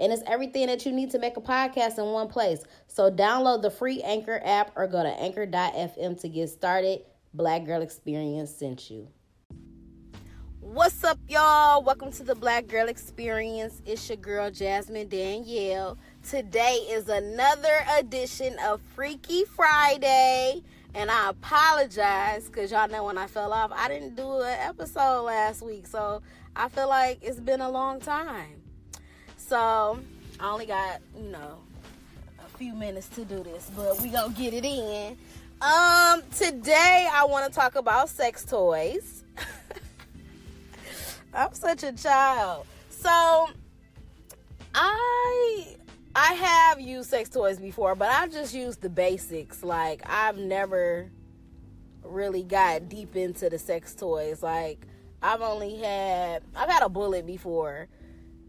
And it's everything that you need to make a podcast in one place. So download the free Anchor app or go to anchor.fm to get started. Black Girl Experience sent you. What's up, y'all? Welcome to the Black Girl Experience. It's your girl, Jasmine Danielle. Today is another edition of Freaky Friday. And I apologize because y'all know when I fell off, I didn't do an episode last week. So I feel like it's been a long time. So I only got, you know, a few minutes to do this, but we gonna get it in. Um, today I want to talk about sex toys. I'm such a child. So I I have used sex toys before, but I just used the basics. Like I've never really got deep into the sex toys. Like I've only had I've had a bullet before.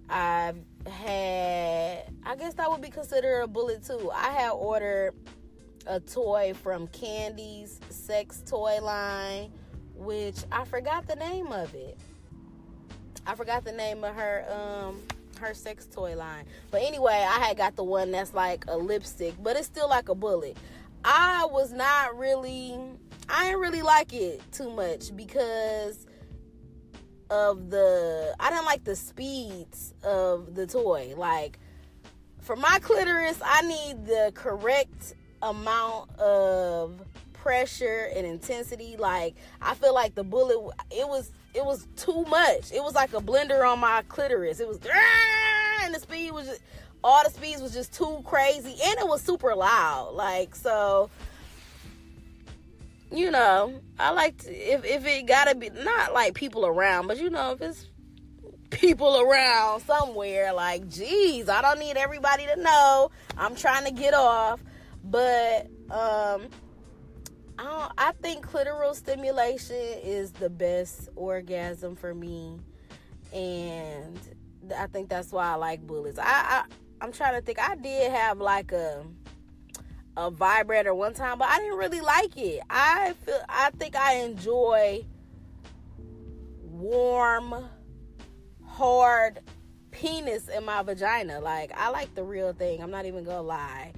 I've had I guess that would be considered a bullet too. I had ordered a toy from Candy's sex toy line, which I forgot the name of it. I forgot the name of her um her sex toy line. But anyway, I had got the one that's like a lipstick, but it's still like a bullet. I was not really I didn't really like it too much because of the I didn't like the speeds of the toy. Like for my clitoris, I need the correct amount of pressure and intensity. Like I feel like the bullet it was it was too much. It was like a blender on my clitoris. It was and the speed was just all the speeds was just too crazy and it was super loud. Like so you know, I like to, if if it gotta be not like people around, but you know, if it's people around somewhere, like, geez, I don't need everybody to know I'm trying to get off. But um I, don't. I think clitoral stimulation is the best orgasm for me, and I think that's why I like bullets. I, I I'm trying to think. I did have like a a vibrator one time, but I didn't really like it. I feel I think I enjoy warm, hard penis in my vagina. Like I like the real thing. I'm not even gonna lie.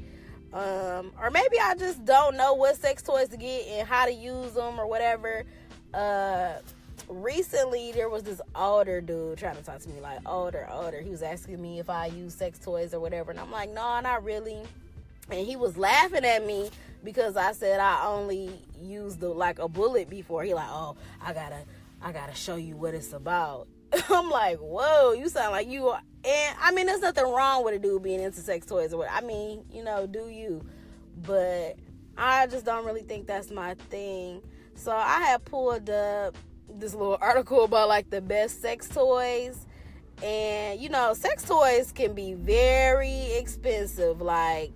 Um, or maybe I just don't know what sex toys to get and how to use them or whatever. Uh, recently there was this older dude trying to talk to me like older, older. He was asking me if I use sex toys or whatever, and I'm like, no, not really. And he was laughing at me because I said I only used the like a bullet before. He like, oh, I gotta, I gotta show you what it's about. I'm like, whoa, you sound like you are. And I mean, there's nothing wrong with a dude being into sex toys or what. I mean, you know, do you? But I just don't really think that's my thing. So I had pulled up this little article about like the best sex toys. And you know, sex toys can be very expensive. Like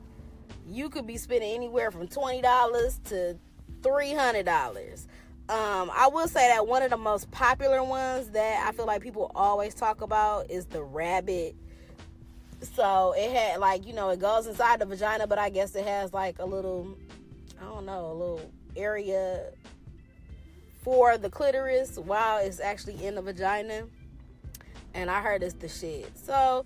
you could be spending anywhere from $20 to $300. Um, I will say that one of the most popular ones that I feel like people always talk about is the rabbit. So it had like, you know, it goes inside the vagina, but I guess it has like a little, I don't know, a little area for the clitoris while it's actually in the vagina. And I heard it's the shit. So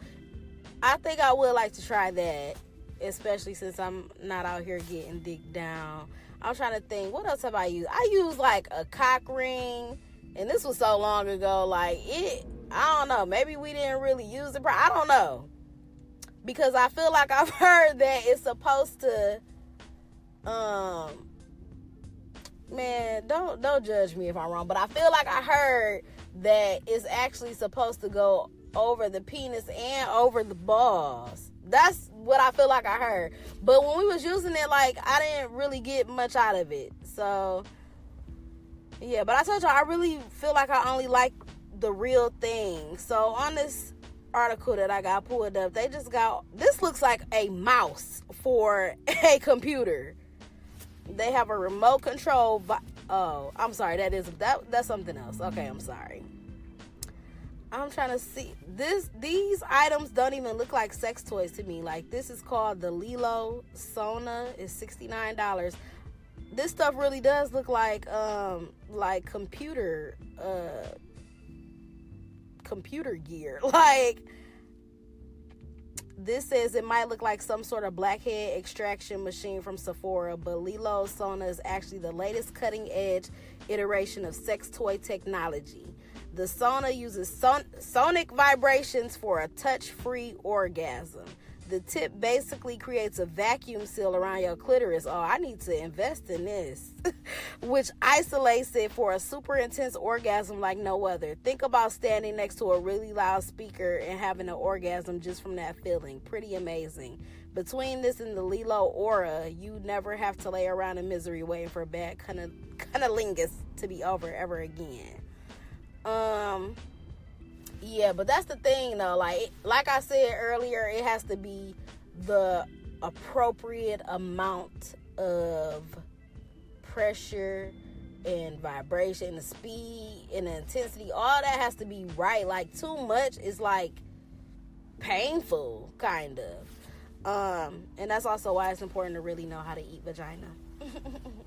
I think I would like to try that, especially since I'm not out here getting dick down I'm trying to think, what else have I used? I used like a cock ring, and this was so long ago. Like it, I don't know. Maybe we didn't really use it. I don't know because I feel like I've heard that it's supposed to. Um, man, don't don't judge me if I'm wrong, but I feel like I heard that it's actually supposed to go over the penis and over the balls. That's what I feel like I heard. But when we was using it, like I didn't really get much out of it. So yeah, but I told y'all I really feel like I only like the real thing. So on this article that I got pulled up, they just got this looks like a mouse for a computer. they have a remote control. Vi- oh, I'm sorry. That is that. That's something else. Okay, I'm sorry. I'm trying to see this. These items don't even look like sex toys to me. Like this is called the Lelo Sona. is sixty nine dollars. This stuff really does look like um like computer uh computer gear. Like this says it might look like some sort of blackhead extraction machine from Sephora, but Lelo Sona is actually the latest cutting edge iteration of sex toy technology. The Sona uses son- sonic vibrations for a touch free orgasm. The tip basically creates a vacuum seal around your clitoris. Oh, I need to invest in this, which isolates it for a super intense orgasm like no other. Think about standing next to a really loud speaker and having an orgasm just from that feeling. Pretty amazing. Between this and the Lelo Ora, you never have to lay around in misery waiting for bad cunnilingus to be over ever again. Um, yeah, but that's the thing though. Like like I said earlier, it has to be the appropriate amount of pressure and vibration, the speed and the intensity. All that has to be right. Like too much is like painful, kind of. Um, and that's also why it's important to really know how to eat vagina.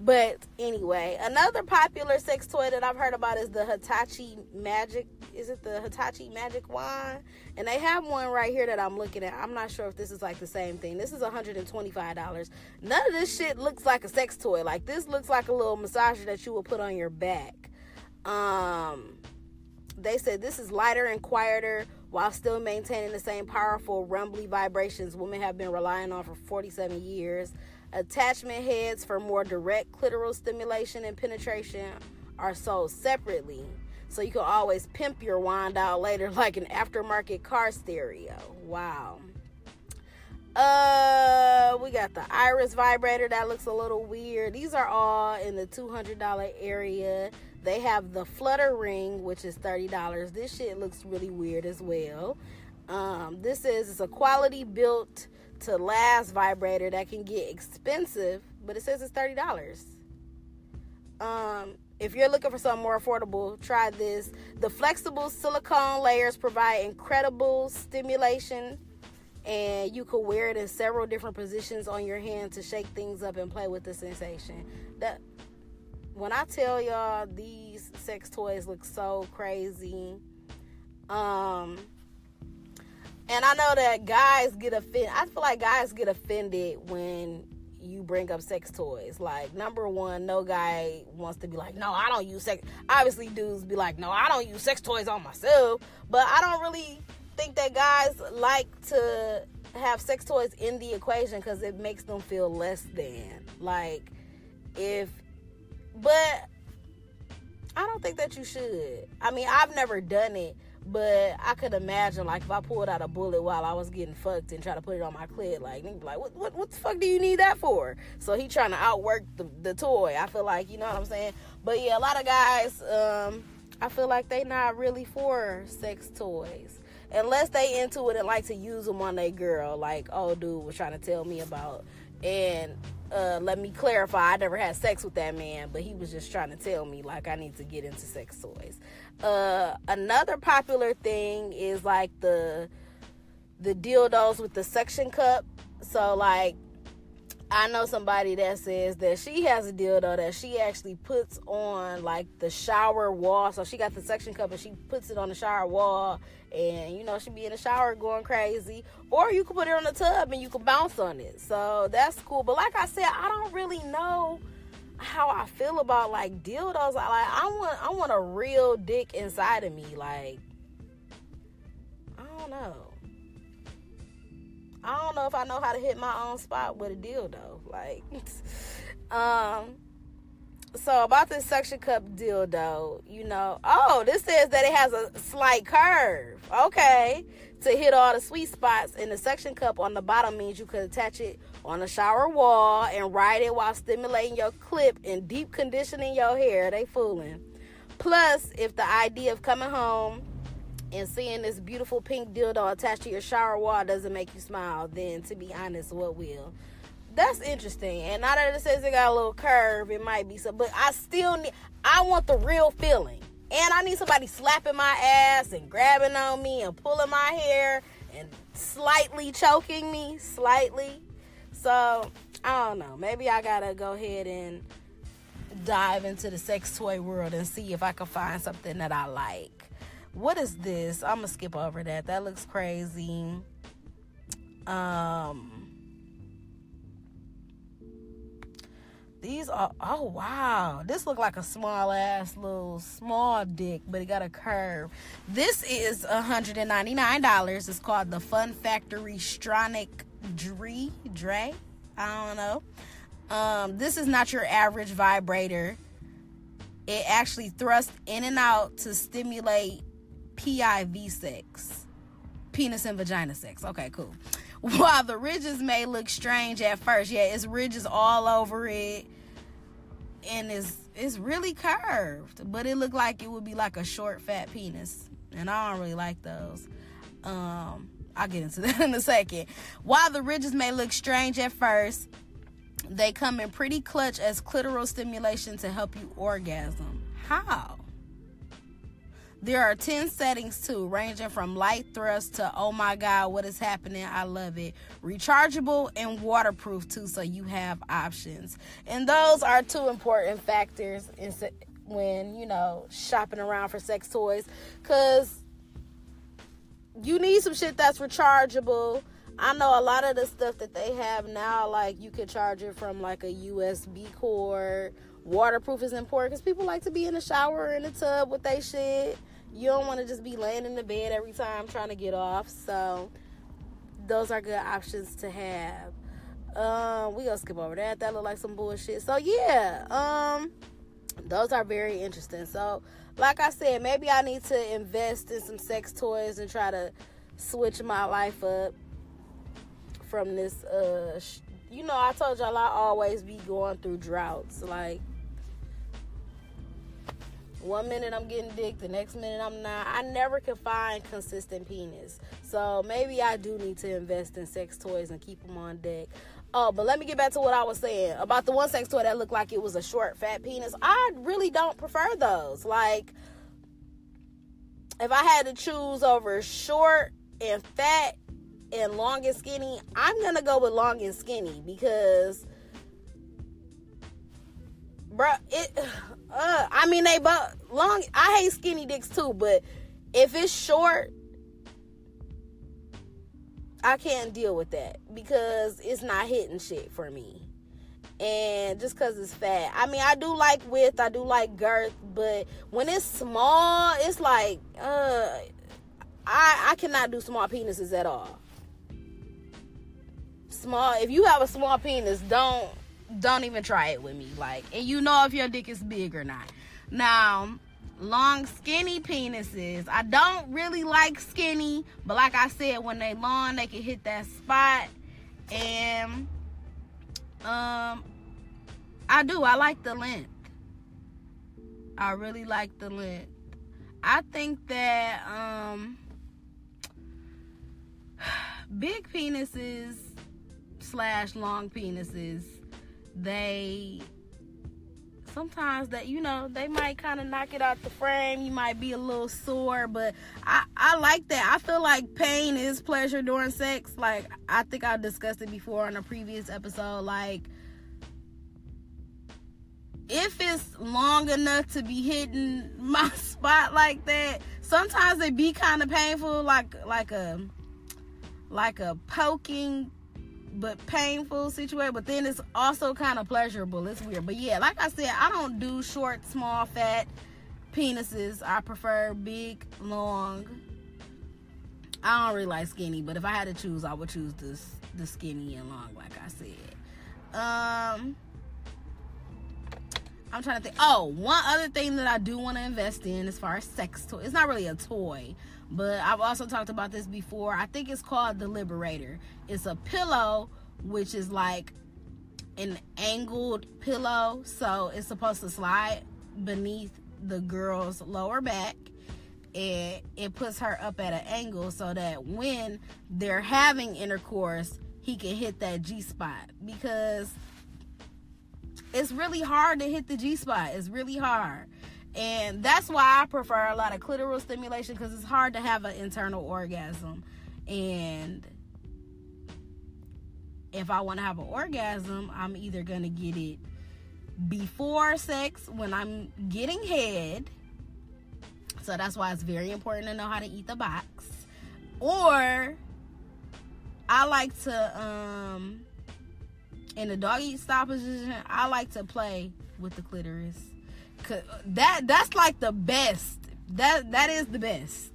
but anyway, another popular sex toy that I've heard about is the Hitachi Magic. Is it the Hitachi Magic Wand? And they have one right here that I'm looking at. I'm not sure if this is like the same thing. This is $125. None of this shit looks like a sex toy. Like this looks like a little massager that you would put on your back. Um, they said this is lighter and quieter while still maintaining the same powerful rumbly vibrations women have been relying on for 47 years. Attachment heads for more direct clitoral stimulation and penetration are sold separately. So you can always pimp your wand out later like an aftermarket car stereo. Wow. Uh, we got the iris vibrator that looks a little weird. These are all in the $200 area. They have the flutter ring, which is $30. This shit looks really weird as well. Um, this is it's a quality built to last vibrator that can get expensive, but it says it's thirty dollars. Um, if you're looking for something more affordable, try this. The flexible silicone layers provide incredible stimulation, and you can wear it in several different positions on your hand to shake things up and play with the sensation. That when I tell y'all these sex toys look so crazy, um, and I know that guys get offended. I feel like guys get offended when you bring up sex toys. Like, number one, no guy wants to be like, no, I don't use sex. Obviously, dudes be like, no, I don't use sex toys on myself. But I don't really think that guys like to have sex toys in the equation because it makes them feel less than. Like, if, but I don't think that you should. I mean, I've never done it but I could imagine, like, if I pulled out a bullet while I was getting fucked and try to put it on my clit, like, like, what, what, what the fuck do you need that for? So he trying to outwork the, the toy. I feel like, you know what I'm saying? But yeah, a lot of guys, um, I feel like they not really for sex toys. Unless they into it and like to use them on their girl, like, oh, dude was trying to tell me about. And uh, let me clarify, I never had sex with that man, but he was just trying to tell me like I need to get into sex toys. Uh, another popular thing is like the the dildos with the suction cup. So like I know somebody that says that she has a dildo that she actually puts on like the shower wall. So she got the suction cup and she puts it on the shower wall and you know she be in the shower going crazy. Or you can put it on the tub and you can bounce on it. So that's cool. But like I said, I don't really know how I feel about like dildos. Like I want I want a real dick inside of me. Like I don't know. I don't know if I know how to hit my own spot with a dildo. Like um so about this suction cup dildo, you know, oh, this says that it has a slight curve. Okay. To hit all the sweet spots. And the suction cup on the bottom means you could attach it on the shower wall and ride it while stimulating your clip and deep conditioning your hair. They fooling. Plus, if the idea of coming home and seeing this beautiful pink dildo attached to your shower wall doesn't make you smile, then to be honest, what will? that's interesting. And now that it says it got a little curve, it might be so. But I still need. I want the real feeling, and I need somebody slapping my ass and grabbing on me and pulling my hair and slightly choking me, slightly. So I don't know. Maybe I gotta go ahead and dive into the sex toy world and see if I can find something that I like. What is this? I'm gonna skip over that. That looks crazy. Um These are oh wow. This look like a small ass little small dick, but it got a curve. This is $199. It's called the Fun Factory Stronic Dre Dre. I don't know. Um, this is not your average vibrator. It actually thrusts in and out to stimulate PIV sex, penis and vagina sex. Okay, cool. While the ridges may look strange at first, yeah, it's ridges all over it, and it's it's really curved, but it looked like it would be like a short, fat penis, and I don't really like those. Um, I'll get into that in a second. While the ridges may look strange at first, they come in pretty clutch as clitoral stimulation to help you orgasm. How? There are 10 settings too, ranging from light thrust to oh my god, what is happening? I love it. Rechargeable and waterproof too, so you have options. And those are two important factors in when, you know, shopping around for sex toys cuz you need some shit that's rechargeable. I know a lot of the stuff that they have now like you could charge it from like a USB cord. Waterproof is important because people like to be in the shower or in the tub with their shit you don't want to just be laying in the bed every time trying to get off. So those are good options to have. Um, we gonna skip over that. That look like some bullshit. So yeah, um, those are very interesting. So, like I said, maybe I need to invest in some sex toys and try to switch my life up from this. Uh, sh- you know, I told y'all I always be going through droughts. Like one minute I'm getting dick, the next minute I'm not. I never can find consistent penis. So maybe I do need to invest in sex toys and keep them on deck. Oh, but let me get back to what I was saying about the one sex toy that looked like it was a short, fat penis. I really don't prefer those. Like, if I had to choose over short and fat and long and skinny, I'm gonna go with long and skinny because, bruh, it uh, I mean they but long. I hate skinny dicks too, but if it's short, I can't deal with that because it's not hitting shit for me. And just because it's fat, I mean, I do like width, I do like girth, but when it's small, it's like, uh, I I cannot do small penises at all. Small. If you have a small penis, don't don't even try it with me. Like, and you know if your dick is big or not. Now, long skinny penises. I don't really like skinny, but like I said, when they long, they can hit that spot. And um I do. I like the length. I really like the length. I think that um big penises slash long penises they sometimes that you know they might kind of knock it out the frame. You might be a little sore but i i like that. I feel like pain is pleasure during sex. Like i think i discussed it before on a previous episode. Like if it's long enough to be hitting my spot like that sometimes it be kind of painful like like a like a poking but painful situation. But then it's also kind of pleasurable. It's weird. But yeah, like I said, I don't do short, small, fat penises. I prefer big, long. I don't really like skinny, but if I had to choose, I would choose this the skinny and long, like I said. Um I'm trying to think. Oh, one other thing that I do want to invest in as far as sex toy. It's not really a toy, but I've also talked about this before. I think it's called the Liberator. It's a pillow which is like an angled pillow, so it's supposed to slide beneath the girl's lower back and it puts her up at an angle so that when they're having intercourse, he can hit that G spot because it's really hard to hit the G spot. It's really hard. And that's why I prefer a lot of clitoral stimulation because it's hard to have an internal orgasm. And if I want to have an orgasm, I'm either going to get it before sex when I'm getting head. So that's why it's very important to know how to eat the box. Or I like to um in the doggy style position, I like to play with the clitoris. Cause that that's like the best. That that is the best.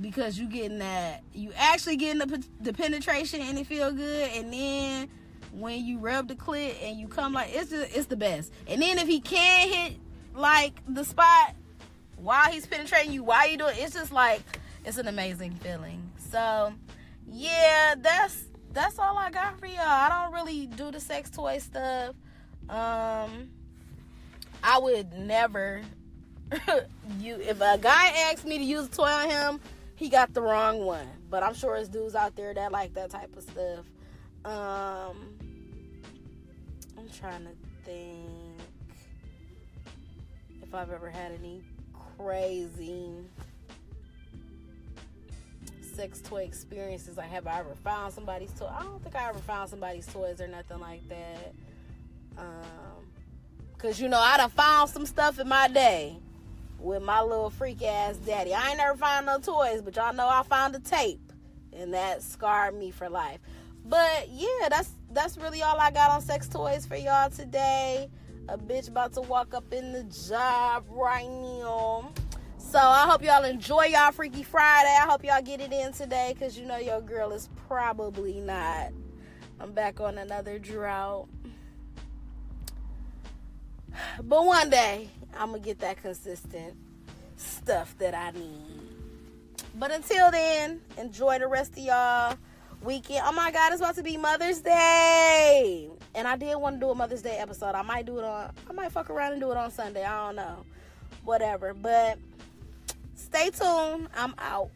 Because you getting that, you actually getting the the penetration and it feel good, and then when you rub the clit and you come like it's just it's the best. And then if he can hit like the spot while he's penetrating you, while you do it, it's just like it's an amazing feeling. So yeah, that's that's all I got for y'all. I don't really do the sex toy stuff. Um I would never you if a guy asks me to use a toy on him, he got the wrong one. But I'm sure there's dudes out there that like that type of stuff. Um I'm trying to think if I've ever had any crazy sex toy experiences. Like, have I ever found somebody's toy? I don't think I ever found somebody's toys or nothing like that. Um, cause you know I done found some stuff in my day with my little freak ass daddy. I ain't never found no toys, but y'all know I found a tape, and that scarred me for life. But yeah, that's that's really all I got on sex toys for y'all today. A bitch about to walk up in the job right now. So I hope y'all enjoy y'all Freaky Friday. I hope y'all get it in today because you know your girl is probably not. I'm back on another drought. But one day, I'm going to get that consistent stuff that I need. But until then, enjoy the rest of y'all weekend. Oh my God, it's about to be Mother's Day. And I did want to do a Mother's Day episode. I might do it on, I might fuck around and do it on Sunday. I don't know. Whatever. But stay tuned. I'm out.